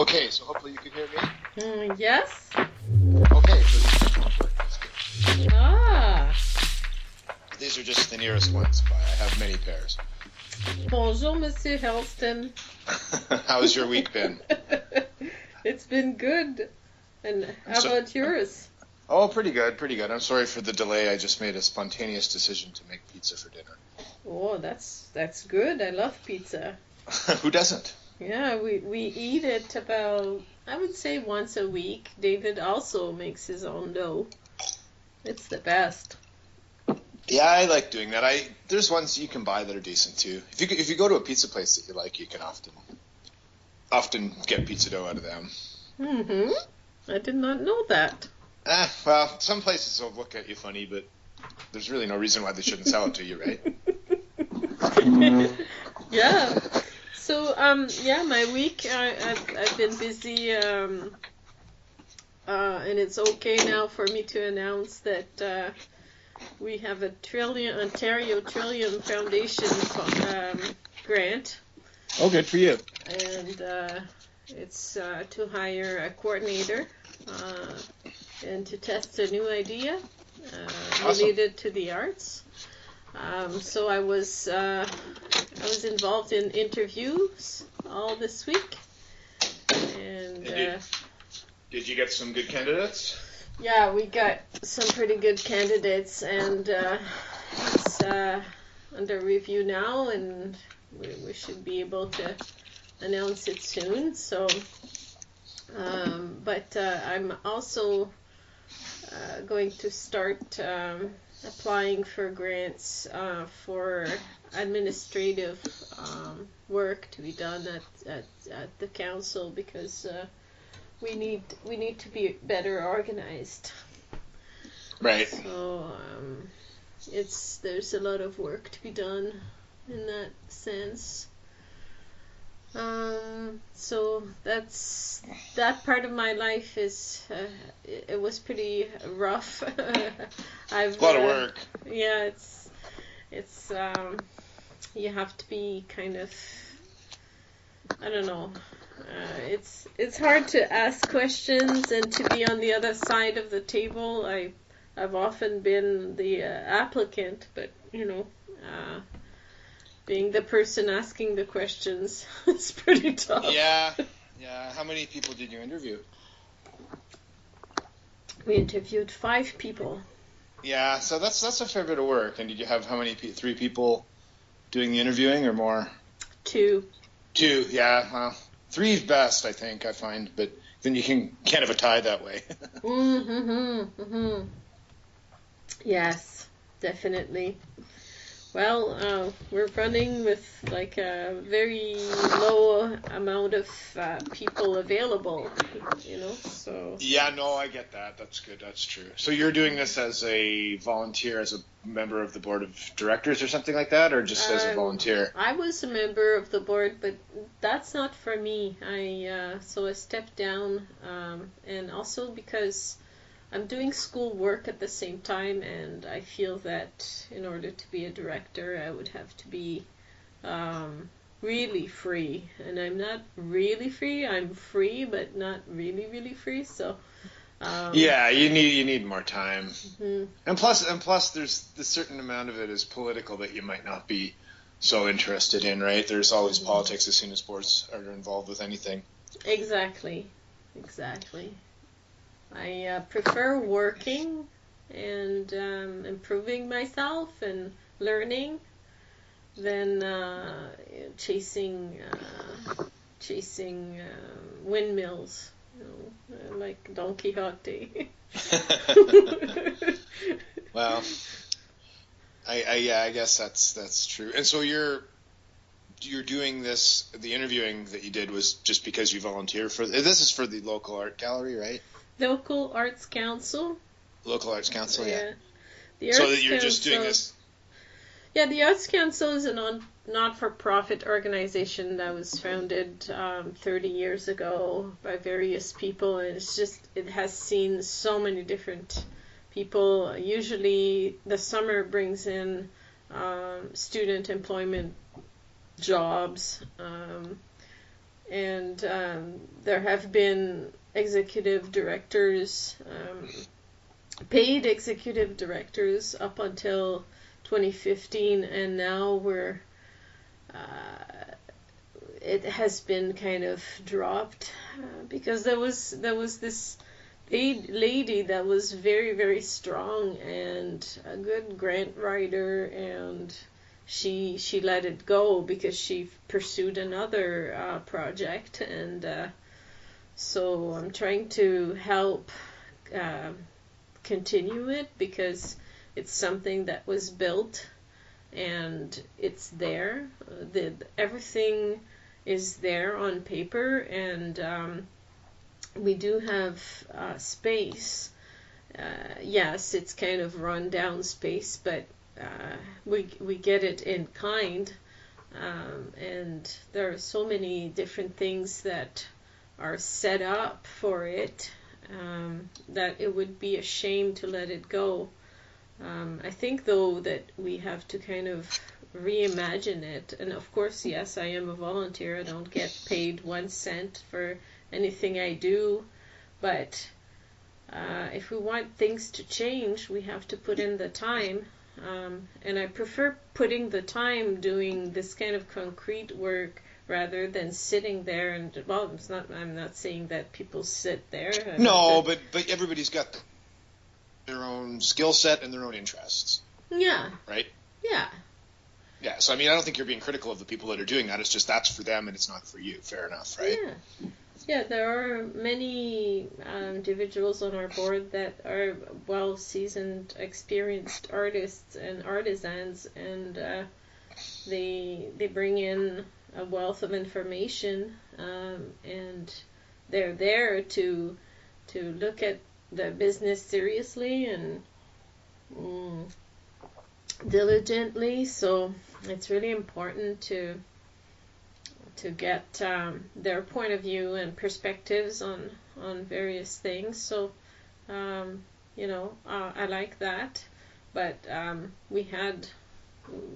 Okay, so hopefully you can hear me. Mm, yes. Okay, so these headphones work. That's good. Ah. These are just the nearest ones. but I have many pairs. Bonjour, Monsieur Helston. How's your week been? it's been good. And how So- about yours? Oh, pretty good, pretty good. I'm sorry for the delay. I just made a spontaneous decision to make pizza for dinner. Oh, that's that's good. I love pizza. Who doesn't? Yeah, we we eat it about I would say once a week. David also makes his own dough. It's the best. Yeah, I like doing that. I there's ones you can buy that are decent too. If you if you go to a pizza place that you like, you can often often get pizza dough out of them. Mhm. I did not know that. Ah, well, some places will look at you funny, but there's really no reason why they shouldn't sell it to you, right? yeah. So um yeah, my week I, I've I've been busy um uh and it's okay now for me to announce that uh we have a Trillium Ontario Trillium Foundation um, grant Oh, good for you. and uh, it's uh, to hire a coordinator uh, and to test a new idea uh, Awesome. related to the arts. Um, so I was uh, I was involved in interviews all this week, and Did you- uh, Did you get some good candidates? yeah, we got some pretty good candidates, and uh, it's uh, under review now, and we, we should be able to announce it soon. So, um, but uh, I'm also uh, going to start um, applying for grants uh, for administrative um, work to be done at, at, at the council because. Uh, we need we need to be better organized. Right. So um, it's there's a lot of work to be done in that sense. Um, so that's that part of my life is uh, it, it was pretty rough. I've A lot of uh, work. yeah, it's it's um, you have to be kind of I don't know. Uh, it's it's hard to ask questions and to be on the other side of the table. I I've often been the uh, applicant, but you know, uh, being the person asking the questions is pretty tough. Yeah. Yeah. How many people did you interview? We interviewed five people. Yeah. So that's that's a fair bit of work. And did you have how many? Three people doing the interviewing or more? Two. Two. Yeah. Well, three's best, I think. I find, but then you can can't have a tie that way. Mm-hmm. Mm-hmm. Yes, definitely. Well, uh, we're running with like a very low amount of uh, people available, you know. So yeah. No, I get that. That's good. That's true. So you're doing this as a volunteer, as a member of the board of directors, or something like that, or just as a Um, volunteer? I was a member of the board, but that's not for me. I uh, so I stepped down, um, and also because I'm doing school work at the same time, and I feel that in order to be a director, I would have to be um, really free, and I'm not really free. I'm free, but not really, really free. So. Um, Yeah, you need you need more time. mhm. And plus, and plus, there's a certain amount of it is political that you might not be so interested in, right? There's always politics as soon as sports are involved with anything. Exactly, exactly. I uh, prefer working and um, improving myself and learning than uh, chasing uh, chasing uh, windmills. You know, uh, like Don Quixote. well, I, I yeah, I guess that's that's true. And so you're you're doing this. The interviewing that you did was just because you volunteer for. This is for the local art gallery, right? Local Arts Council. Local Arts Council, yeah. The So that you're just doing Council- this. Yeah, the Arts Council is a non not for profit organization that was founded um, 30 years ago by various people, and it's just it has seen so many different people. Usually, the summer brings in um, student employment jobs. Um, and um, there have been executive directors, um, paid executive directors up until 2015, and now we're uh, it has been kind of dropped uh, because there was there was this lady that was very very strong and a good grant writer and she she let it go because she pursued another uh, project and uh, so I'm trying to help uh, continue it because it's something that was built and it's there. The everything is there on paper and um, we do have uh, space. Uh, yes it's kind of run down space but uh, we we get it in kind, um, and there are so many different things that are set up for it um, that it would be a shame to let it go. Um, I think though that we have to kind of reimagine it, and of course, yes, I am a volunteer. I don't get paid one cent for anything I do, but uh, if we want things to change, we have to put in the time um, and I prefer putting the time doing this kind of concrete work rather than sitting there and well, it's not. I'm not saying that people sit there. no, but but everybody's got their own skill set and their own interests. Yeah. Right. Yeah. Yeah. So I mean, I don't think you're being critical of the people that are doing that. It's just that's for them and it's not for you. Fair enough, right? Yeah. Yeah, there are many um, individuals on our board that are well seasoned, experienced artists and artisans, and uh, they they bring in a wealth of information, um, and they're there to to look at the business seriously and mm, diligently. So it's really important to to get um, their point of view and perspectives on on various things. So, um, you know, uh, I like that. But um, we had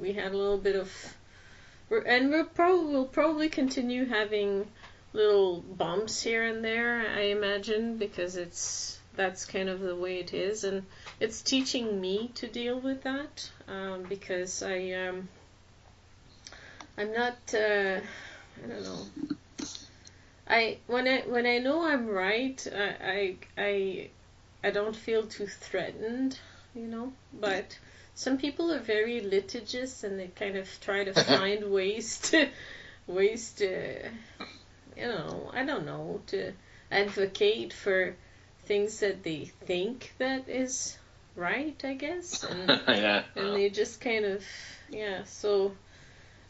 we had a little bit of, and we'll probably we'll probably continue having little bumps here and there. I imagine because it's that's kind of the way it is, and it's teaching me to deal with that um, because I um, I'm not. Uh, I don't know. I when I when I know I'm right, I I I, I don't feel too threatened, you know. But some people are very litigious and they kind of try to find ways to ways to you know I don't know to advocate for things that they think that is right, I guess, and yeah. and they just kind of yeah. So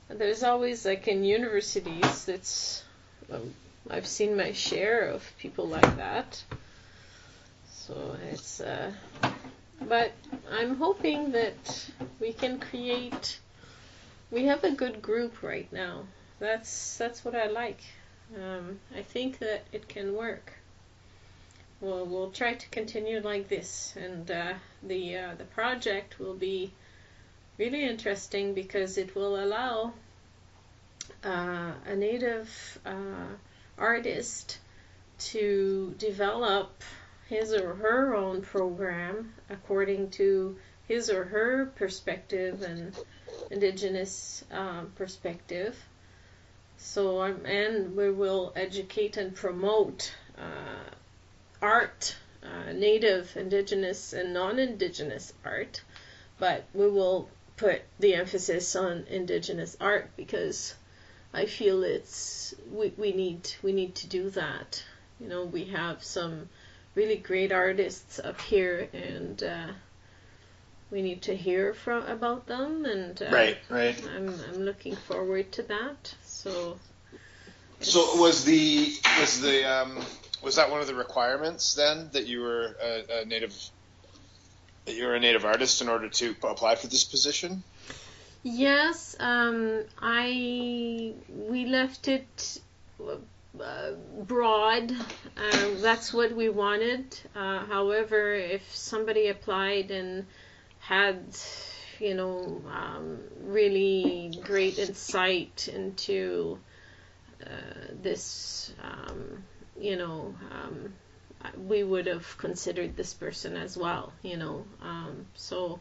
there's always like in universities it's um, I've seen my share of people like that. So it's uh, but I'm hoping that we can create we have a good group right now. That's that's what I like. Um, I think that it can work. Well, we'll try to continue like this, and uh, the uh, the project will be really interesting because it will allow uh, a native uh, artist to develop his or her own program according to his or her perspective and indigenous um, perspective. So, um, and we will educate and promote uh, art, uh, native, indigenous, and non indigenous art, but we will put the emphasis on indigenous art because I feel it's we, we need we need to do that. You know, we have some really great artists up here, and uh, we need to hear from about them. And uh, right, right. I'm I'm looking forward to that. So. So was the was the um, was that one of the requirements then that you were a, a native that you were a native artist in order to apply for this position? Yes, um, I we left it uh, broad. Uh, that's what we wanted. Uh, however, if somebody applied and had, you know, um, really great insight into uh, this, um, you know, um, we would have considered this person as well, you know. Um, so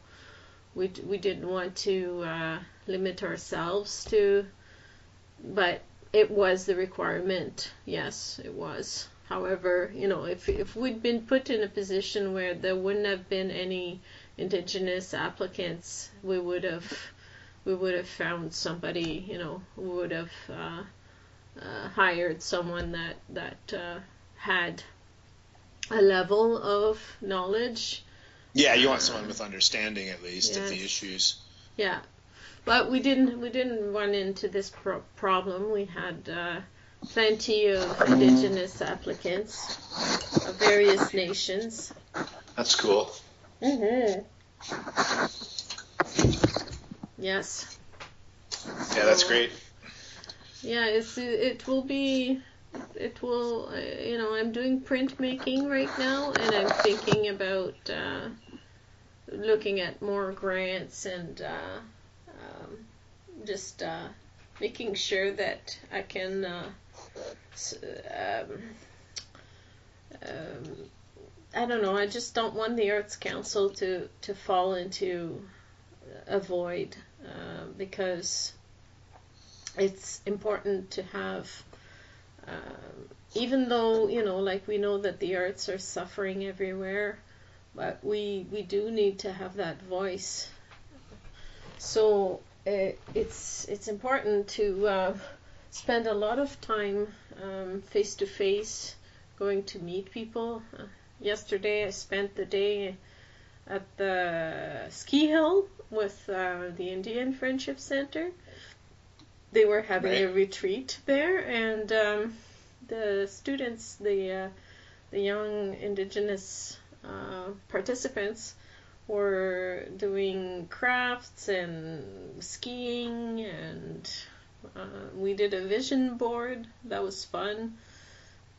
we we didn't want to uh, limit ourselves to, but it was the requirement. Yes, it was. However, you know, if if we'd been put in a position where there wouldn't have been any indigenous applicants, we would have we would have found somebody, you know, who would have uh, uh, hired someone that that uh, had a level of knowledge. Yeah, you want someone with understanding at least yes. of the issues. Yeah, but we didn't we didn't run into this pro- problem. We had uh, plenty of indigenous applicants of various nations. That's cool. Mhm. Yes. Yeah, that's great. Yeah, it's it will be it will uh, you know I'm doing printmaking right now and I'm thinking about uh, looking at more grants and uh, um, just uh, making sure that I can uh, um, um, I don't know I just don't want the Arts Council to to fall into a void uh, because it's important to have um, even though you know like we know that the arts are suffering everywhere but we we do need to have that voice so uh, it's it's important to uh, spend a lot of time face to face going to meet people uh, yesterday i spent the day at the ski hill with uh, the indian friendship center they were having Right. a retreat there, and um, the students, the uh, the young indigenous uh, participants, were doing crafts and skiing, and uh, we did a vision board. That was fun,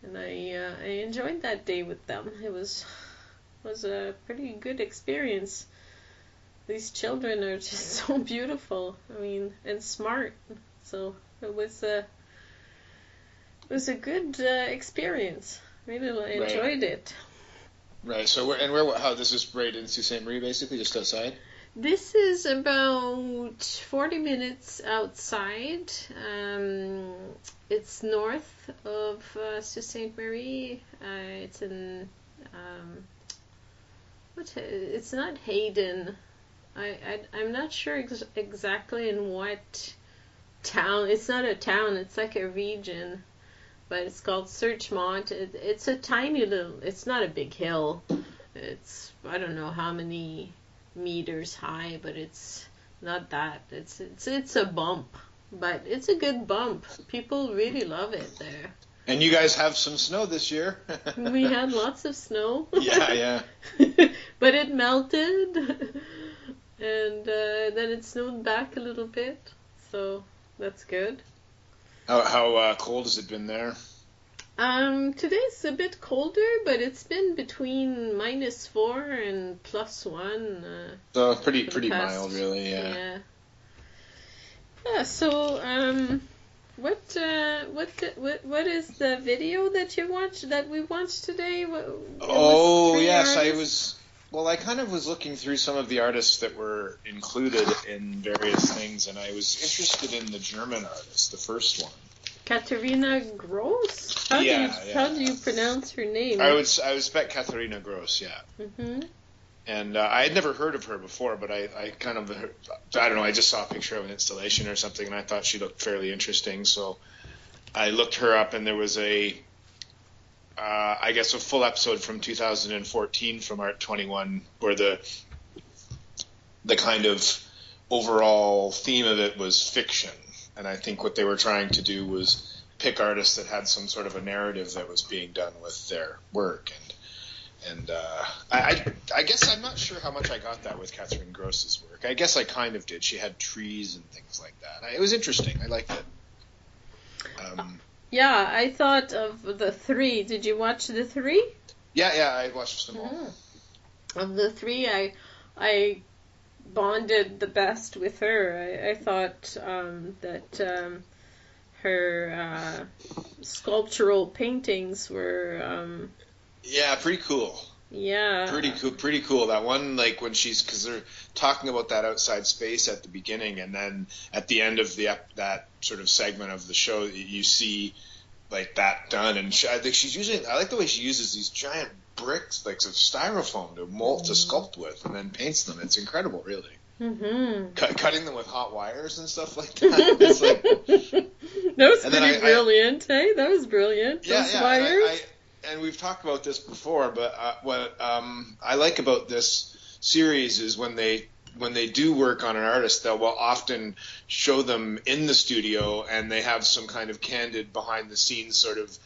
and I uh, I enjoyed that day with them. It was was a pretty good experience. These children are just so beautiful. I mean, and smart. So it was a it was a good uh, experience. Really Right. enjoyed it. Right. So and we're how this is right in Sault Ste. Marie, basically, just outside. This is about 40 minutes outside. Um, it's north of uh, Sault Ste. Marie. Uh, it's in um, what? It's not Heyden. I, I I'm not sure ex- exactly in what town. It's not a town. It's like a region, but it's called Searchmont. It, it's a tiny little. It's not a big hill. It's I don't know how many meters high, but it's not that. It's it's it's a bump, but it's a good bump. People really love it there. And you guys have some snow this year. We had lots of snow. yeah, yeah. but it melted, and uh, then it snowed back a little bit, so that's good. How how uh, cold has it been there? Um, today's a bit colder, but it's been between minus four and plus one. Uh, So pretty pretty past- mild, really. Yeah. yeah. Yeah. So, um, what uh, what what what is the video that you watched that we watched today? What, Oh yes, I was. Well, I kind of was looking through some of the artists that were included in various things, and I was interested in the German artist, the first one. Katerina Gross. How do Yeah, you yeah. how do you pronounce her name? I would I would expect Katharina Gross, yeah. Mm-hmm. And uh, I had never heard of her before, but I, I kind of I don't know. I just saw a picture of an installation or something, and I thought she looked fairly interesting. So I looked her up, and there was a uh, I guess a full episode from 2014 from Art 21 where the the kind of overall theme of it was fiction, and I think what they were trying to do was pick artists that had some sort of a narrative that was being done with their work and and uh, I, I, I guess I'm not sure how much I got that with Catherine Gross's work. I guess I kind of did. She had trees and things like that. I, it was interesting. I liked it. Um, Yeah, I thought of the three. Did you watch the three? yeah, yeah, I watched them all. Mm. Of the three, I I bonded the best with her. I, I thought um, that um, her uh, sculptural paintings were um, Yeah, pretty cool. Yeah Pretty cool. Pretty cool. That one, like when she's because they're talking about that outside space at the beginning, and then at the end of the that sort of segment of the show, you see like that done. And she, I think she's using. I like the way she uses these giant bricks, like of styrofoam, to mold to sculpt with, and then paints them. It's incredible, really. Mm-hmm. Cut, cutting them with hot wires and stuff like that. It's like that was pretty I- I- brilliant, hey? That was brilliant. yeah, Those yeah. wires. And, we've talked about this before, but uh, what um, I like about this series is when they when they do work on an artist, they'll will often show them in the studio, and they have some kind of candid behind the scenes sort of.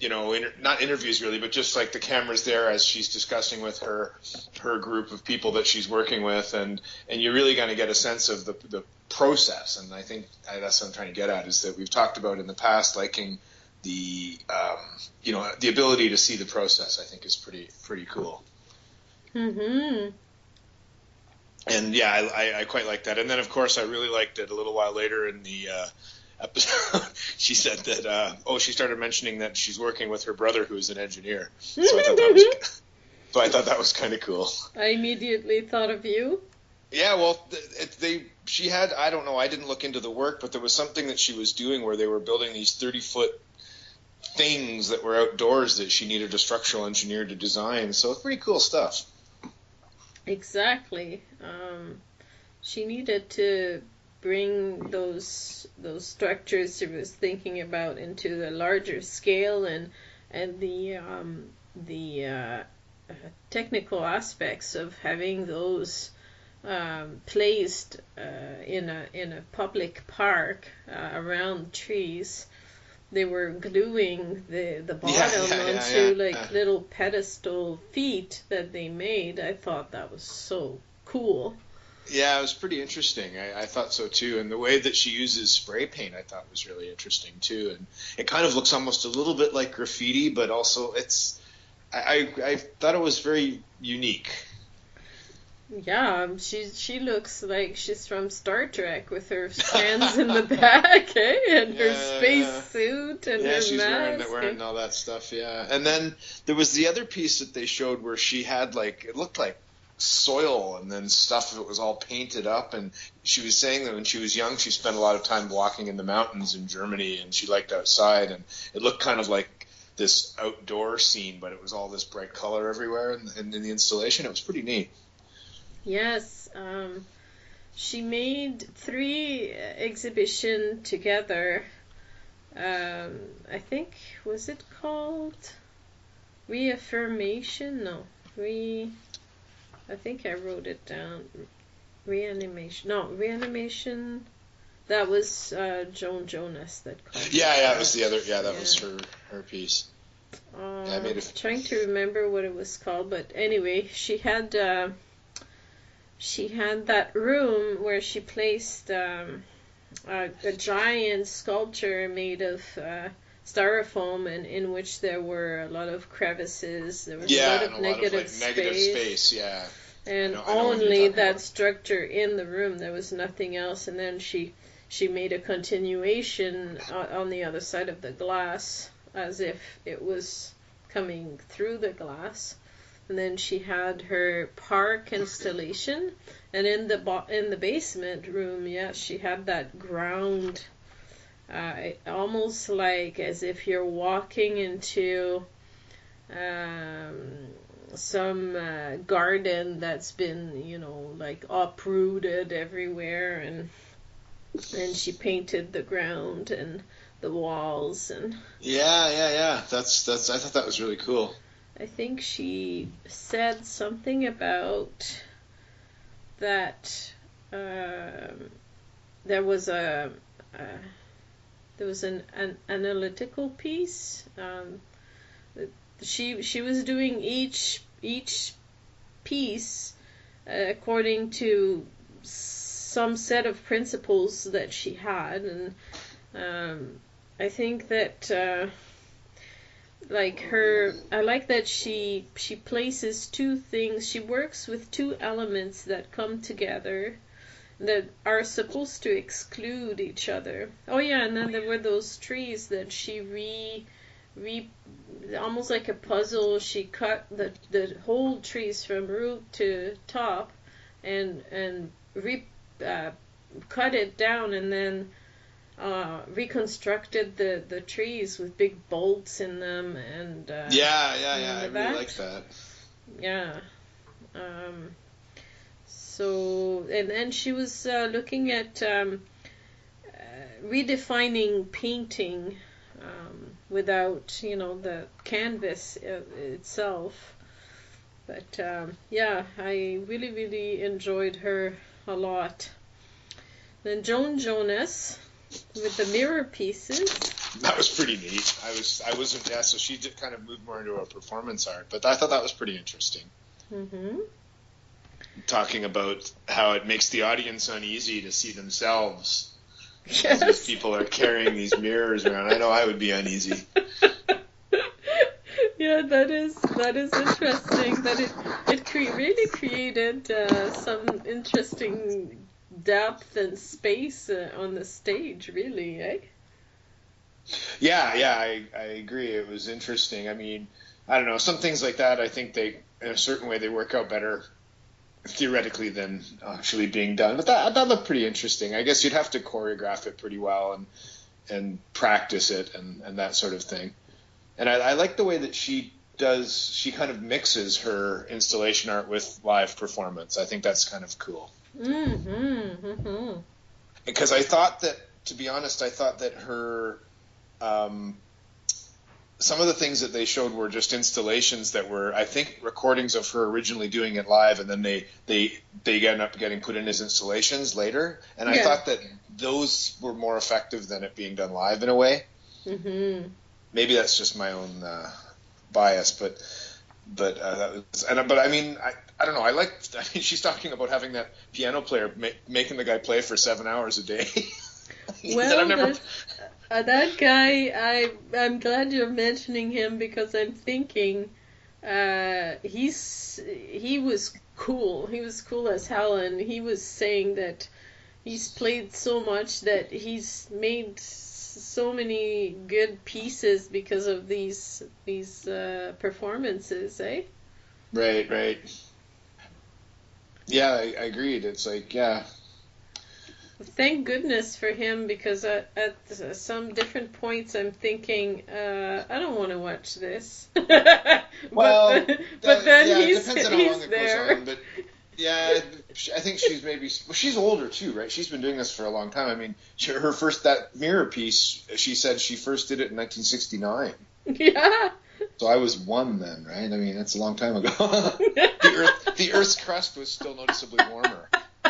You know, inter- not interviews really, but just like the cameras there as she's discussing with her her group of people that she's working with, and and you're really going to get a sense of the the process. And I think that's what I'm trying to get at is that we've talked about in the past liking the um, you know the ability to see the process. I think is pretty pretty cool. mm-hmm. And yeah, I, I, I quite like that. And then of course I really liked it a little while later in the uh, episode. she said that uh, oh she started mentioning that she's working with her brother who is an engineer. So I thought that was so I thought that was kind of cool. I immediately thought of you. Yeah, well, th- they she had I don't know I didn't look into the work, but there was something that she was doing where they were building these thirty foot things that were outdoors that she needed a structural engineer to design. So it's pretty cool stuff. Exactly. Um, she needed to bring those those structures she was thinking about into the larger scale and and the um, the uh, technical aspects of having those um, placed uh, in a in a public park uh, around trees. They were gluing the the bottom Yeah, yeah, onto yeah, like little pedestal feet that they made. I thought that was so cool. Yeah, it was pretty interesting. I, I thought so too, and the way that she uses spray paint, I thought was really interesting too. And it kind of looks almost a little bit like graffiti, but also it's. I, I, I thought it was very unique. Yeah, she she looks like she's from Star Trek with her strands in the back, eh? And her Yeah, space yeah. suit and yeah, her she's wearing, mask. that, wearing all that stuff. Yeah, and then there was the other piece that they showed where she had like it looked like soil and then stuff that was all painted up. And she was saying that when she was young, she spent a lot of time walking in the mountains in Germany, and she liked outside, and it looked kind of like this outdoor scene, but it was all this bright color everywhere and, in, in the installation. It was pretty neat. Yes, um, she made three exhibition together. Um, I think was it called reaffirmation? No, re. I think I wrote it down. Reanimation. No, reanimation. That was uh, Joan Jonas that called. it Yeah, yeah, that. it was the other. Yeah, that was Yeah. her her piece. Uh, I made a- trying to remember what it was called, but anyway, she had uh, she had that room where she placed um, a, a giant sculpture made of uh, styrofoam, and in which there were a lot of crevices. There was a lot of a lot negative of like negative space. Yeah. and know- I know what you're only that about. structure in the room. There was nothing else, and then she she made a continuation on, on the other side of the glass, as if it was coming through the glass. And then she had her park installation, and in the bo- in the basement room, yeah, she had that ground, uh, almost like as if you're walking into. Um, some uh, garden that's been you know like uprooted everywhere and and she painted the ground and the walls and Yeah, yeah, yeah. That's that's. I thought that was really cool. I think she said something about that um, there was a, a there was an, an analytical piece. Um, she she was doing each each piece uh, according to some set of principles that she had, and um, I think that. Uh, like her i like that she she places two things she works with two elements that come together that are supposed to exclude each other. Oh yeah, and then there were those trees that she re re almost like a puzzle. She cut the the whole trees from root to top, and and re uh, cut it down, and then uh, reconstructed the the trees with big bolts in them, and uh, yeah, yeah, yeah. I really like that. yeah. Um, so and then she was uh, looking at um, uh, redefining painting um, without you know the canvas uh, itself. But um, yeah, I really really enjoyed her a lot. Then Joan Jonas with the mirror pieces. That was pretty neat. I was I wasn't yeah. So she did kind of move more into a performance art, but I thought that was pretty interesting. hmm Talking about how it makes the audience uneasy to see themselves as these people are carrying these mirrors around. I know I would be uneasy. yeah, that is that is interesting. That it it cre- really created uh, some interesting depth and space uh, on the stage. Really, eh? Yeah, yeah, I, I agree. It was interesting. I mean, I don't know, some things like that. I think they, in a certain way, they work out better theoretically than actually being done. But that that looked pretty interesting. I guess you'd have to choreograph it pretty well and and practice it and and that sort of thing. And I, I like the way that she does. She kind of mixes her installation art with live performance. I think that's kind of cool. Mm-hmm. mm-hmm. because I thought that, to be honest, I thought that her, um, some of the things that they showed were just installations that were, I think, recordings of her originally doing it live, and then they they they end up getting put in as installations later. And I Yeah. thought that those were more effective than it being done live in a way. Mm-hmm. Maybe that's just my own uh, bias, but but uh, that was, and but I mean I. I don't know. I like. I mean, she's talking about having that piano player ma- making the guy play for seven hours a day. Well, "I've never that, uh, that guy, I I'm glad you're mentioning him because I'm thinking, uh, he's he was cool. He was cool as hell, and he was saying that he's played so much that he's made so many good pieces because of these these uh, performances, eh? Right, right. Yeah, I, I agreed. It's like, yeah, Thank goodness for him because at, at some different points I'm thinking uh, I don't want to watch this. Well, but, but uh, then yeah, he's, depends on how he's long it there. on. But yeah, I think she's maybe well, she's older too, right? She's been doing this for a long time. I mean, she, her first that mirror piece, she said she first did it in 1969. yeah. So I was one then, right? I mean, that's a long time ago. the Earth, the Earth's crust was still noticeably warmer.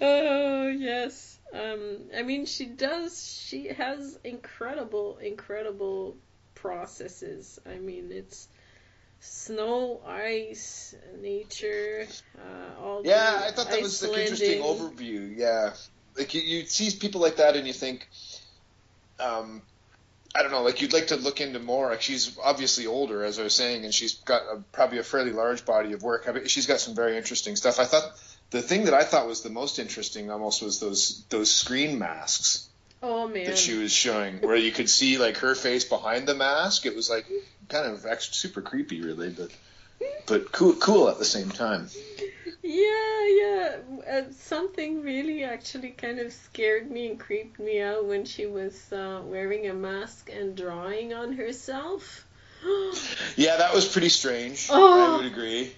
oh yes. Um, I mean, she does. She has incredible, incredible processes. I mean, it's snow, ice, nature, uh, all. Yeah, I thought that was an interesting overview. Yeah, like you, you see people like that and you think, um, I don't know, like you'd like to look into more. Like she's obviously older, as I was saying, and she's got a, probably a fairly large body of work. I mean, she's got some very interesting stuff. I thought the thing that I thought was the most interesting almost was those those screen masks Oh man. that she was showing, where you could see like her face behind the mask. It was like kind of super creepy, really, but but cool cool at the same time. Yeah, yeah. Uh, something really actually kind of scared me and creeped me out when she was uh, wearing a mask and drawing on herself. Yeah, that was pretty strange. Oh. I would agree.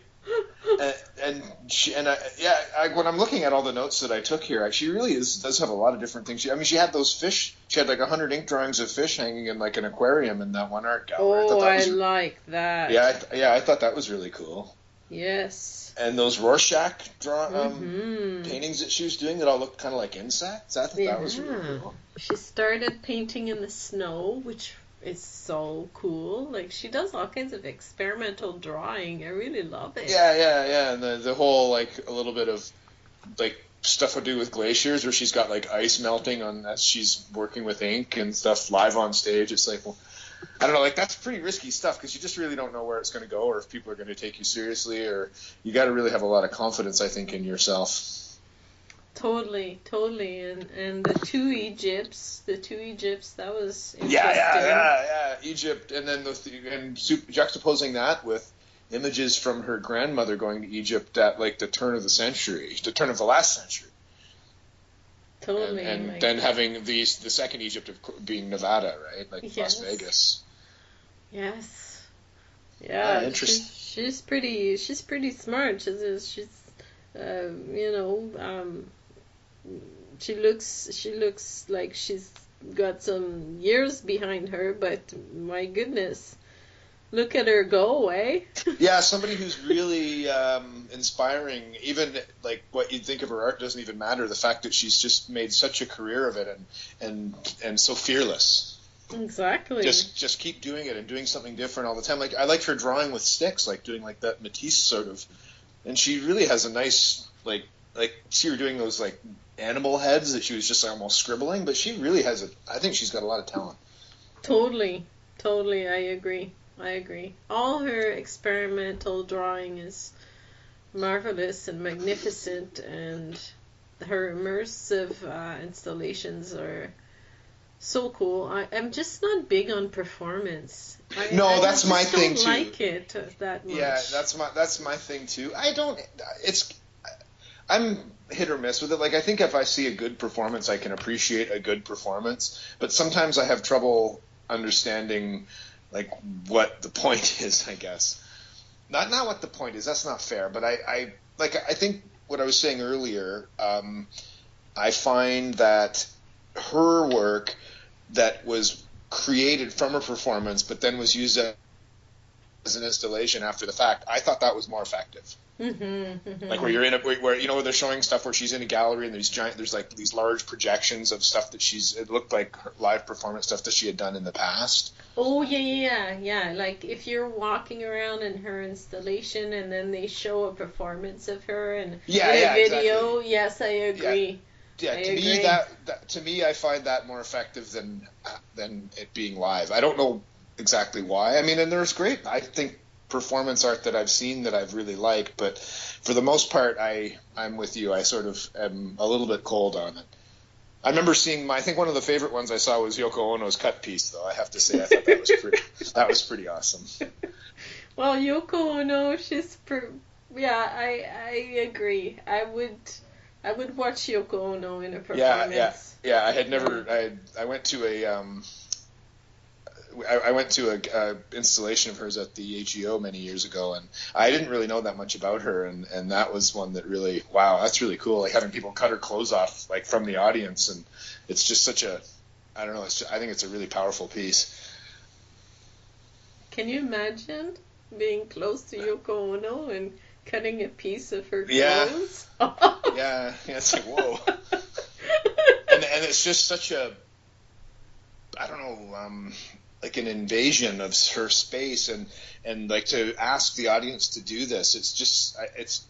And, and she and I, yeah, I, when I'm looking at all the notes that I took here, she really is does have a lot of different things. She, I mean, she had those fish. She had like a hundred ink drawings of fish hanging in like an aquarium in that one art gallery. oh, thought that I like that. yeah, I, th- yeah, I thought that was really cool. Yes. And those Rorschach draw um, hmm paintings that she was doing that all looked kind of like insects. I thought that was really cool. She started painting in the snow, which is so cool. Like she does all kinds of experimental drawing. I really love it. Yeah, yeah, yeah. And the the whole like a little bit of like stuff to do with glaciers, where she's got like ice melting on as she's working with ink and stuff live on stage. It's like, well, I don't know, like that's pretty risky stuff because you just really don't know where it's going to go or if people are going to take you seriously or you got to really have a lot of confidence, I think, in yourself. Totally, totally, and and the two Egypts, the two Egypts, that was interesting. Yeah, yeah, yeah, yeah. Egypt, and then the and juxtaposing that with images from her grandmother going to Egypt at like the turn of the century, the turn of the last century. Totally. And, and then having these the second Egypt of being Nevada, right, like yes. Las Vegas. Yes. Yeah. Ah, interesting. She's, she's, pretty. She's pretty smart. She's. she's uh, you know. Um, she looks. She looks like she's got some years behind her, but my goodness look at her go, eh? yeah, somebody who's really um, inspiring. Even like what you'd think of her art doesn't even matter. The fact that she's just made such a career of it and and and so fearless. Exactly. Just just keep doing it and doing something different all the time. Like I liked her drawing with sticks, like doing like that Matisse sort of. And she really has a nice like like see her doing those like animal heads that she was just almost scribbling, but she really has a. I think she's got a lot of talent. Totally, totally, I agree. I agree. All her experimental drawing is marvelous and magnificent, and her immersive uh, installations are so cool. I, am just not big on performance. I, no, I that's my thing too. Like it that much. Yeah, that's my that's my thing too. I don't. It's. I'm hit or miss with it. Like I think if I see a good performance, I can appreciate a good performance. But sometimes I have trouble understanding like what the point is, I guess. Not not what the point is. That's not fair. But I, I like I think what I was saying earlier. Um, I find that her work that was created from a performance, but then was used as an installation after the fact. I thought that was more effective. Mm-hmm, mm-hmm. Like where you're in a where you know where they're showing stuff where she's in a gallery and there's giant there's like these large projections of stuff that she's it looked like live performance stuff that she had done in the past. Oh yeah yeah yeah like if you're walking around in her installation and then they show a performance of her and yeah, in yeah, a video exactly. yes I agree. Yeah, I to agree. me that, that to me I find that more effective than than it being live. I don't know exactly why. I mean, and there's great. I think performance art that I've seen that I've really liked, but for the most part, I I'm with you. I sort of am a little bit cold on it. I remember seeing my. I think one of the favorite ones I saw was Yoko Ono's cut piece, though. I have to say, I thought that was pretty. that was pretty awesome. Well, Yoko Ono, she's per, yeah, I I agree. I would I would watch Yoko Ono in a performance. Yeah, yeah, yeah. I had never. I I went to a um I, I went to a, a, installation of hers at the AGO many years ago, and I didn't really know that much about her, and, and that was one that really, wow, that's really cool. Like having people cut her clothes off, like from the audience, and it's just such a, I don't know, it's just, I think it's a really powerful piece. Can you imagine being close to Yoko Ono and cutting a piece of her clothes? Yeah, yeah, yeah. It's like whoa, and and it's just such a, I don't know, um, like an invasion of her space and and like to ask the audience to do this. It's just it's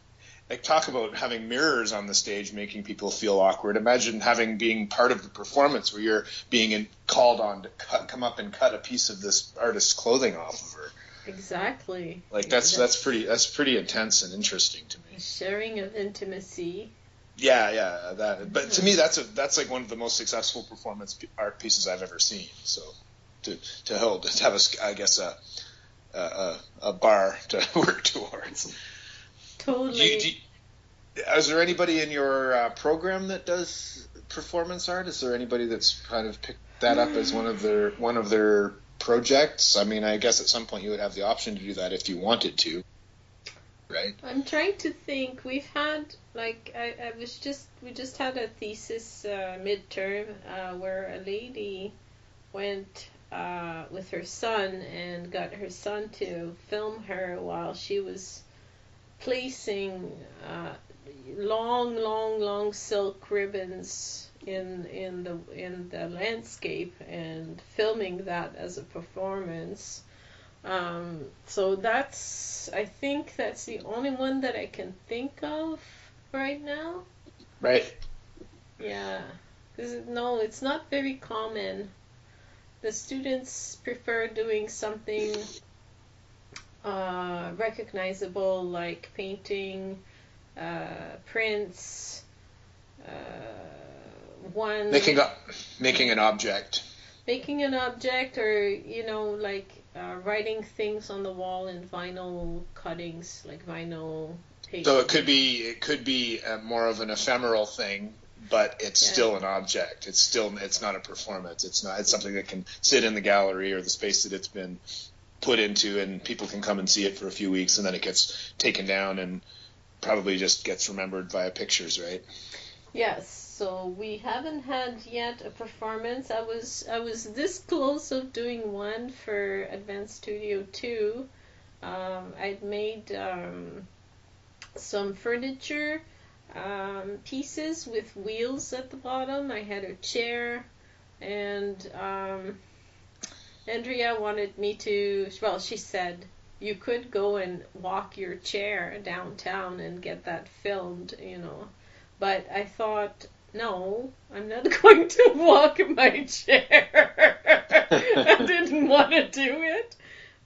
like talk about having mirrors on the stage making people feel awkward. Imagine having being part of the performance where you're being in, called on to cut, come up and cut a piece of this artist's clothing off of her. Exactly. Like that's that's, that's pretty that's pretty intense and interesting to me. Sharing of intimacy. Yeah yeah that but to me mm-hmm. that's a that's like one of the most successful performance art pieces i've ever seen so to to hold to have a I guess a a, a bar to work towards. Totally. You, do you, is there anybody in your uh, program that does performance art? Is there anybody that's kind of picked that up as one of their one of their projects? I mean, I guess at some point you would have the option to do that if you wanted to, right? I'm trying to think. We've had like I, I was just we just had a thesis uh, midterm uh, where a lady went uh, with her son and got her son to film her while she was placing uh, long, long, long silk ribbons in in the in the landscape and filming that as a performance. Um, so that's I think that's the only one that I can think of right now. Right. Yeah, because no, it's not very common the students prefer doing something uh, recognizable like painting, uh, prints, uh, one Making up, making an object. making an object or you know like uh, writing things on the wall in vinyl cuttings like vinyl paper. So it could be it could be uh more of an ephemeral thing, but it's Yeah. still an object. It's still it's not a performance. It's not it's something that can sit in the gallery or the space that it's been put into, and people can come and see it for a few weeks, and then it gets taken down and probably just gets remembered via pictures, right? Yes, so we haven't had yet a performance. I was I was this close of doing one for Advanced Studio 2. Um, I'd made um, some furniture um, pieces with wheels at the bottom. I had a chair, and um, Andrea wanted me to. Well, she said you could go and walk your chair downtown and get that filmed, you know. But I thought, no, I'm not going to walk my chair. I didn't want to do it.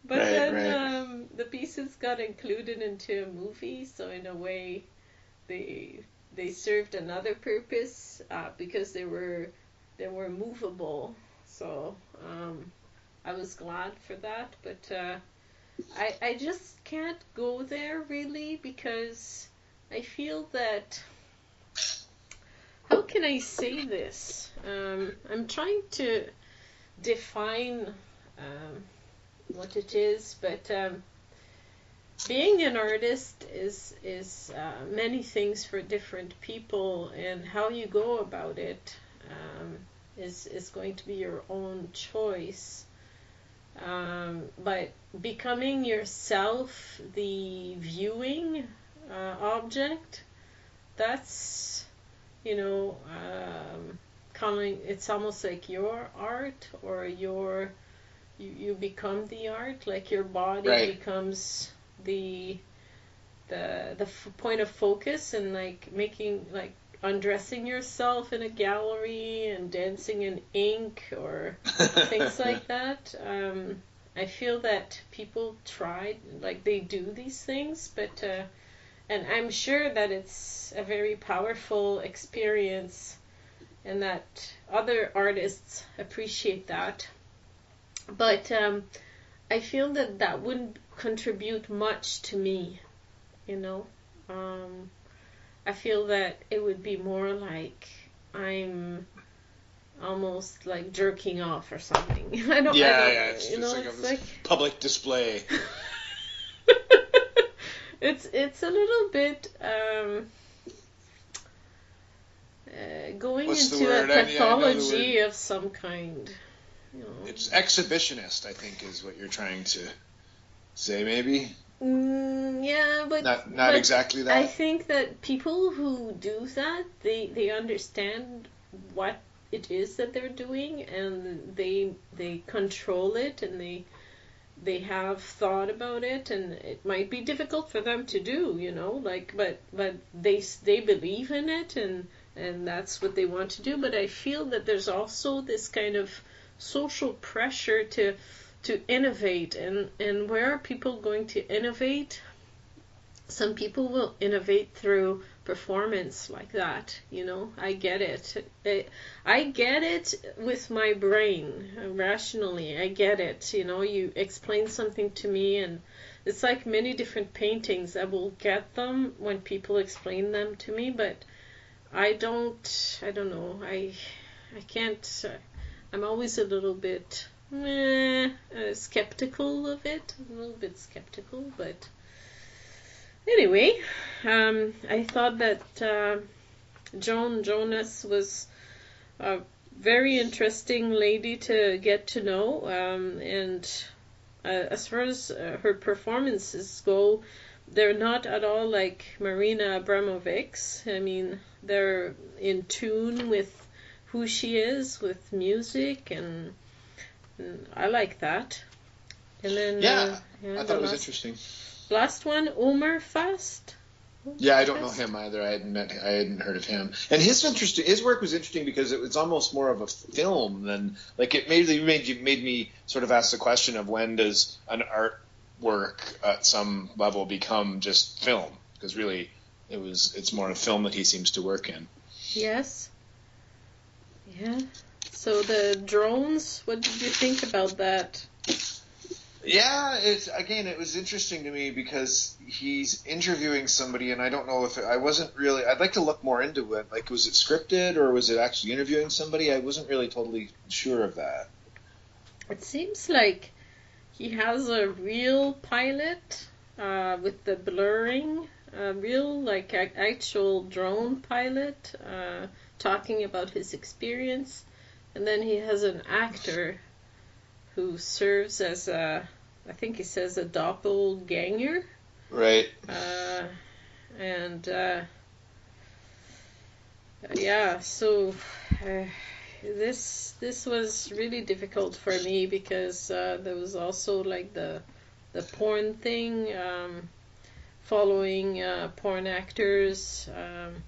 But Right, then right. Um, the pieces got included into a movie, so in a way, they they served another purpose uh, because they were they were movable. So um, I was glad for that. But uh, I I just can't go there really because I feel that how can I say this? Um, I'm trying to define um, what it is, but um, being an artist is is uh, many things for different people, and how you go about it um, is is going to be your own choice. Um, but becoming yourself the viewing uh, object, that's you know um, calling it's almost like your art or your you, you become the art like your body Right. becomes the the the f- point of focus and like making like undressing yourself in a gallery and dancing in ink or things like that. Um, I feel that people try, like they do these things, but uh, and I'm sure that it's a very powerful experience, and that other artists appreciate that. But um, I feel that that wouldn't contribute much to me, you know. Um, I feel that it would be more like I'm almost like jerking off or something. I don't. Yeah, I don't, yeah, it's you just know, like a- it's like Public display. it's it's a little bit um, uh, going What's into a I- yeah, I know the pathology of some kind. You know. It's exhibitionist, I think, is what you're trying to say. Maybe Mm, yeah, but not not but exactly that. I think that people who do that, they they understand what it is that they're doing, and they they control it, and they they have thought about it, and it might be difficult for them to do, you know, like but but they they believe in it, and and that's what they want to do. But I feel that there's also this kind of social pressure to to innovate. And and where are people going to innovate? Some people will innovate through performance like that you know? I get it. I, I get it with my brain rationally. I get it you know? You explain something to me and it's like many different paintings. I will get them when people explain them to me but i don't i don't know. I i can't uh, i'm always a little bit meh, uh, skeptical of it. A little bit skeptical but anyway um, i thought that uh, joan jonas was a very interesting lady to get to know um, and uh, as far as uh, her performances go they're not at all like marina abramovic's. I mean they're in tune with who she is with music and, and I like that. And then Yeah, uh, yeah, I thought it was last, interesting. last one, Omer Fast. Yeah, I don't know him either. I hadn't met. I hadn't heard of him. And his interesting. His work was interesting because it was almost more of a film than like it made made you made me sort of ask the question of when does an artwork at some level become just film? Because really, it was it's more a film that he seems to work in. Yes. Yeah. So the drones. What did you think about that? Yeah, it's again, it was interesting to me because he's interviewing somebody, and I don't know if it, I wasn't really. I'd like to look more into it. Like, was it scripted or was it actually interviewing somebody? I wasn't really totally sure of that. It seems like he has a real pilot uh, with the blurring, a real like actual drone pilot uh, talking about his experience, and then he has an actor who serves as a, I think he says a doppelganger. Right. Uh, and uh, yeah, so uh, this this was really difficult for me because uh, there was also like the the porn thing, um, following uh, porn actors. Um,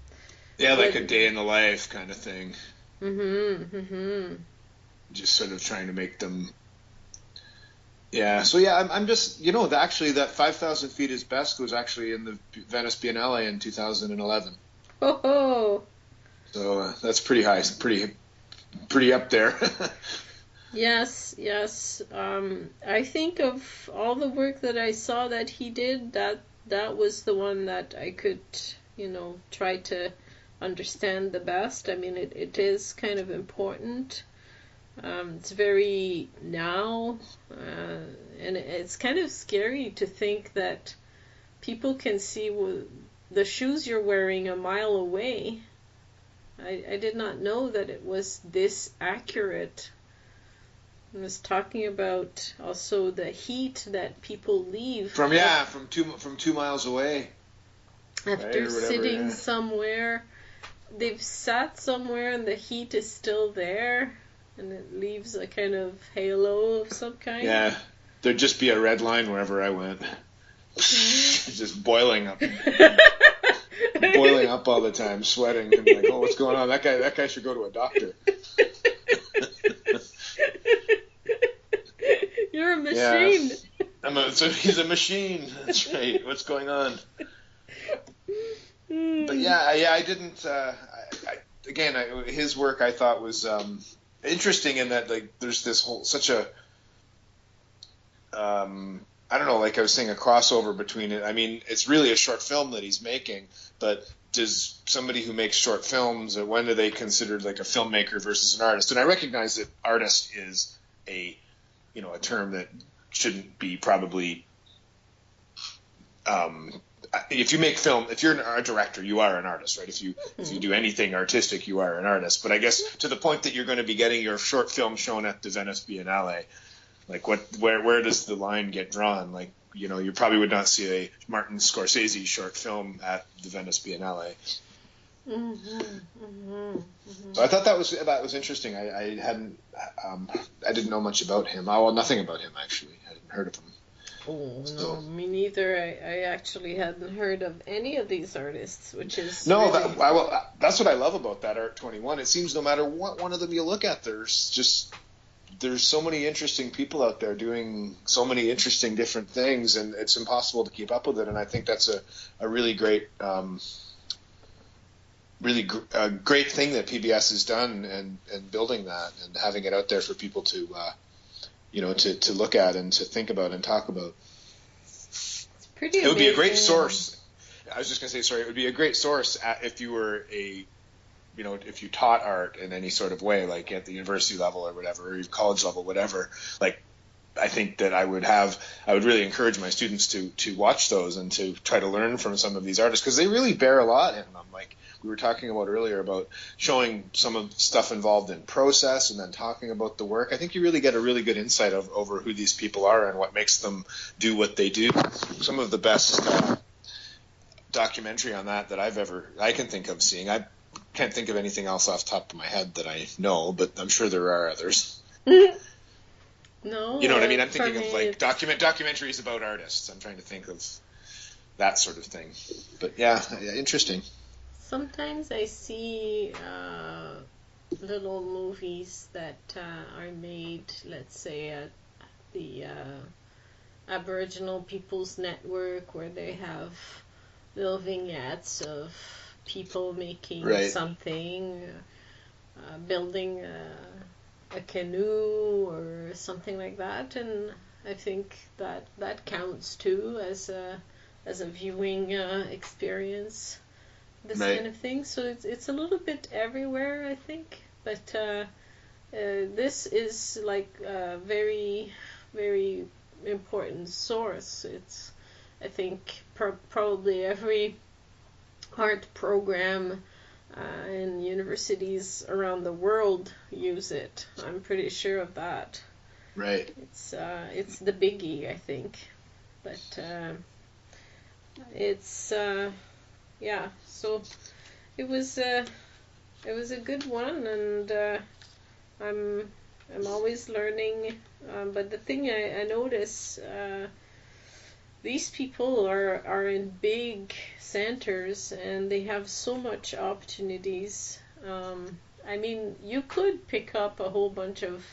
yeah, like a day in the life kind of thing. Mhm. Mhm. Just sort of trying to make them yeah, so yeah, I'm, I'm just you know actually that five thousand feet is best was actually in the Venice Biennale in 2011. Oh. So uh, that's pretty high, It's pretty pretty up there. yes, yes. Um, I think of all the work that I saw that he did, that that was the one that I could you know try to understand the best. I mean, it, it is kind of important um, it's very now, uh, and it's kind of scary to think that people can see the shoes you're wearing a mile away. I, I did not know that it was this accurate. I was talking about also the heat that people leave from yeah from two from two miles away after right, whatever, sitting yeah. somewhere. They've sat somewhere and the heat is still there and it leaves a kind of halo of some kind. Yeah, there'd just be a red line wherever I went. Mm-hmm. just boiling up, boiling up all the time, sweating, and like, oh, what's going on? That guy, that guy should go to a doctor. You're a machine. Yeah. I'm a, so he's a machine. That's right. What's going on? But yeah, yeah, I didn't. Uh, I, I, again, I, his work I thought was um, interesting in that like there's this whole such a um, I don't know, like I was saying, a crossover between it. I mean, it's really a short film that he's making, but does somebody who makes short films, uh, when are they considered like a filmmaker versus an artist? And I recognize that artist is a, you know, a term that shouldn't be probably um, if you make film, if you're a director, you are an artist, right? If you mm-hmm. if you do anything artistic, you are an artist. But I guess to the point that you're going to be getting your short film shown at the Venice Biennale, like what where where does the line get drawn? Like you know, you probably would not see a Martin Scorsese short film at the Venice Biennale. Mm-hmm, mm-hmm, mm-hmm. So I thought that was that was interesting. I, I hadn't um, I didn't know much about him. I, well, nothing about him actually. I hadn't heard of him. Oh no, me neither. I, I actually hadn't heard of any of these artists, which is no. Really... That, I, well, that's what I love about that Art Twenty One. It seems no matter what one of them you look at, there's just there's so many interesting people out there doing so many interesting different things, and it's impossible to keep up with it. And I think that's a a really great. Um, really gr- a great thing that PBS has done and, and building that and having it out there for people to uh, you know, to, to look at and to think about and talk about. It's pretty. It would be a great source. I was just gonna say, sorry, it would be a great source if you were a, you know, if you taught art in any sort of way, like at the university level or whatever, or college level, whatever. Like, I think that I would have, I would really encourage my students to to watch those and to try to learn from some of these artists because they really bear a lot in them. Like, we were talking about earlier about showing some of stuff involved in process and then talking about the work. I think you really get a really good insight of, over who these people are and what makes them do what they do. Some of the best uh, documentary on that that I've ever I can think of seeing. I can't think of anything else off the top of my head that I know, but I'm sure there are others. no. You know what I mean? I'm thinking of like document documentaries about artists. I'm trying to think of that sort of thing. But yeah, interesting. Sometimes I see uh, little movies that uh, are made, let's say, at the uh, Aboriginal People's Network, where they have little vignettes of people making Right. something, uh, building a, a canoe or something like that, and I think that that counts too as a as a viewing uh, experience. This Right. kind of thing. So it's it's a little bit everywhere, I think, but. Uh, uh, this is like a very, very important source. It's, I think, pro- probably every art program uh, in universities around the world use it. I'm pretty sure of that. Right. It's uh, it's the biggie, I think, but uh, it's uh, yeah. So it was uh, it was a good one, and uh, I'm I'm always learning. Um, but the thing I, I notice, uh, these people are are in big centers, and they have so much opportunities. Um, I mean, you could pick up a whole bunch of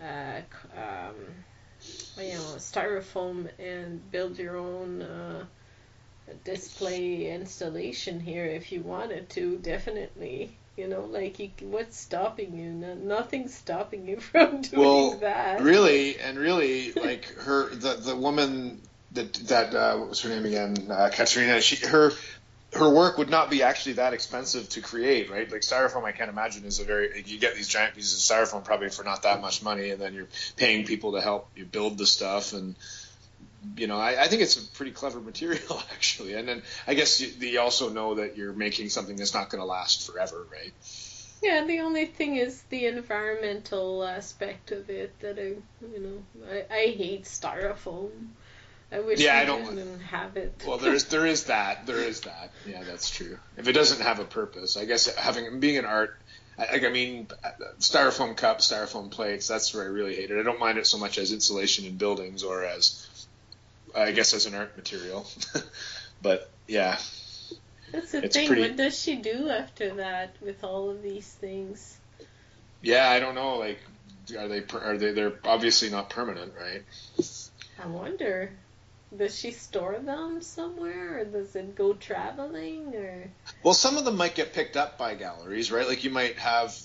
uh, um, you know, styrofoam and build your own uh, display installation here if you wanted to. Definitely, you know, like you, what's stopping you? No, nothing's stopping you from doing Well, that. Really, and really, like her, the the woman that that uh, what was her name again? Uh, Katerina. She her her work would not be actually that expensive to create, right? Like styrofoam, I can't imagine is a very you get these giant pieces of styrofoam probably for not that much money, and then you're paying people to help you build the stuff, and you know, I, I think it's a pretty clever material actually. And then I guess you, you also know that you're making something that's not going to last forever, right? Yeah, the only thing is the environmental aspect of it that I, you know, I, I hate styrofoam. I wish Yeah, I don't- didn't have it. Well, there is there is that there is that. Yeah, that's true. If it doesn't have a purpose, I guess having being an art, I, I mean, styrofoam cups, styrofoam plates. That's where I really hate it. I don't mind it so much as insulation in buildings or as, I guess, as an art material. but yeah, That's the it's thing. pretty- What does she do after that with all of these things? yeah, I don't know. Like, are they are they they're obviously not permanent, right? I wonder. Does she store them somewhere, or does it go traveling, or? Well, some of them might get picked up by galleries, right? Like you might have,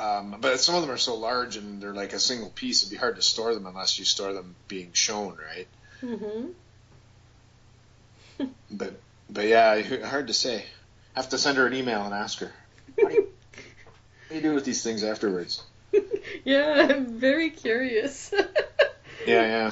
um, but some of them are so large and they're like a single piece. It'd be hard to store them unless you store them being shown, right? Mm-hmm. But but yeah, hard to say. I have to send her an email and ask her. What do you, what do, you do with these things afterwards? yeah, I'm very curious. Yeah,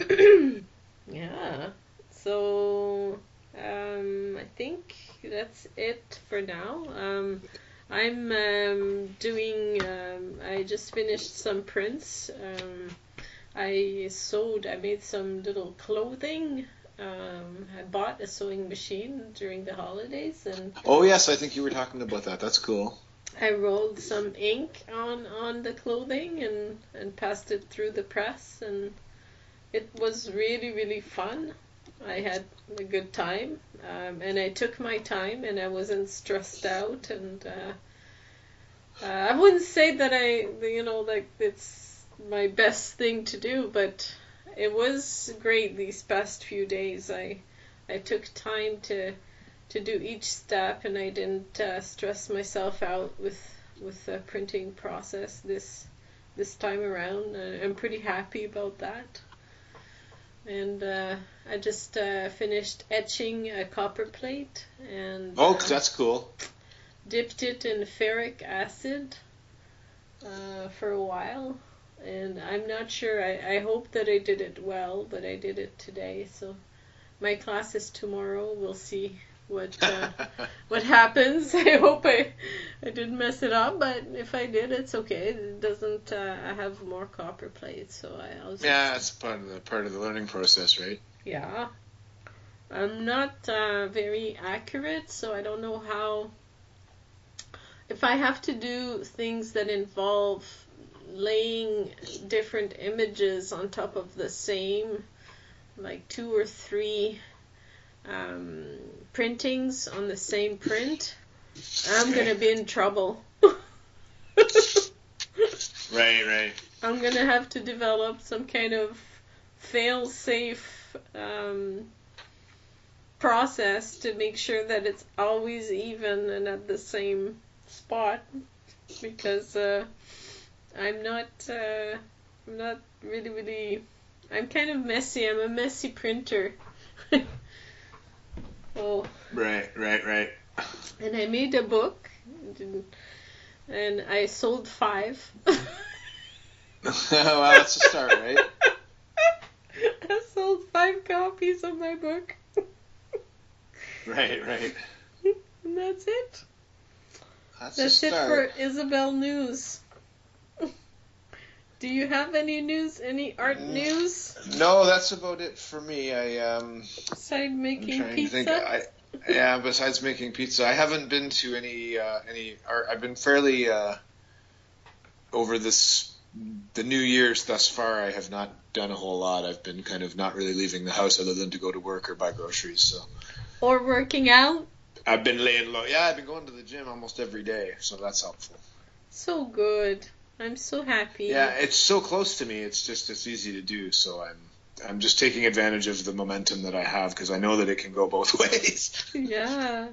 yeah. yeah. So, um, I think that's it for now. Um, I'm um, doing. Um, I just finished some prints. Um, I sewed. I made some little clothing. Um, I bought a sewing machine during the holidays, and Oh yes, I think you were talking about that. That's cool. I rolled some ink on on the clothing and and passed it through the press and it was really really fun. I had a good time um, and I took my time and I wasn't stressed out and uh, uh, I wouldn't say that I you know like it's my best thing to do but it was great these past few days. I I took time to to do each step, and I didn't uh, stress myself out with with the printing process this this time around. Uh, I'm pretty happy about that. And uh, I just uh, finished etching a copper plate and Oh, uh, that's cool. dipped it in ferric acid uh, for a while. And I'm not sure. I, I hope that I did it well, but I did it today. So my class is tomorrow. We'll see what uh, what happens. I hope I I didn't mess it up, but if I did, it's okay. It doesn't. Uh, I have more copper plates, so I, I'll just yeah, that's part of the part of the learning process, right? yeah. I'm not uh, very accurate, so I don't know how. If I have to do things that involve laying different images on top of the same, like two or three um, printings on the same print, I'm gonna be in trouble. Right, right. I'm gonna have to develop some kind of fail-safe um, process to make sure that it's always even and at the same spot because uh, I'm not uh, I'm not really really I'm kind of messy. I'm a messy printer. oh, Right, right, right. and I made a book, and I sold five. well, that's a start, right? I sold five copies of my book, Right, right. and that's it. That's, That's it start. for Isabel News. Do you have any news? Any art Mm. news? No, that's about it for me. I um, Beside I'm making pizza? to think. I, yeah, besides making pizza, I haven't been to any uh, any art. I've been fairly uh, over this the New Year's thus far. I have not done a whole lot. I've been kind of not really leaving the house other than to go to work or buy groceries. So Or working out? I've been laying low. Yeah, I've been going to the gym almost every day, so that's helpful. So good. I'm so happy. Yeah, it's so close to me. It's just it's easy to do. So I'm I'm just taking advantage of the momentum that I have because I know that it can go both ways. Yeah.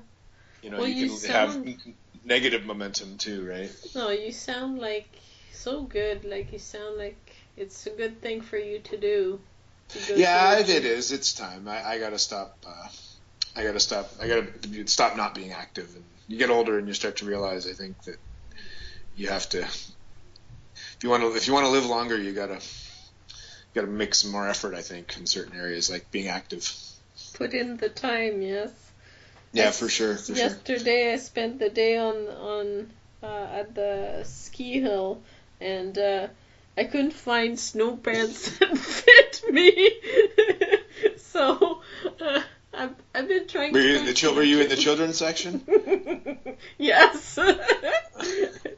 You know, Well, you you can sound- have negative momentum too, right? No, you sound like so good. Like you sound like it's a good thing for you to do. to Yeah, it, it is. It's time. I, I gotta stop. Uh, I gotta stop. I gotta stop not being active. And you get older and you start to realize. I think that you have to. If you want to, if you want to live longer, you gotta, you gotta make some more effort. I think in certain areas, like being active. Put in the time, yes. Yeah, for sure, for sure. Yesterday I spent the day on on uh, at the ski hill and uh, I couldn't find snow pants that fit me. so uh, I've I've been trying Were to you in the chil- Were you in the children's section? yes.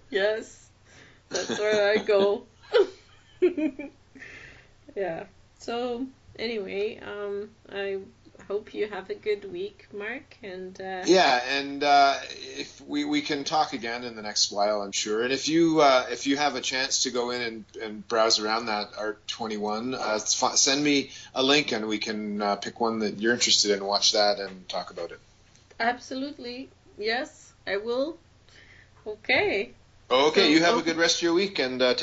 yes. That's where I go. yeah. So anyway, um I hope you have a good week, Mark, and uh Yeah, and uh, if we, we can talk again in the next while, I'm sure. And if you uh, if you have a chance to go in and, and browse around that Art 21, uh, send me a link and we can uh, pick one that you're interested in, watch that, and talk about it. Absolutely. Yes, I will. Okay. Okay, you have a good rest of your week, and uh,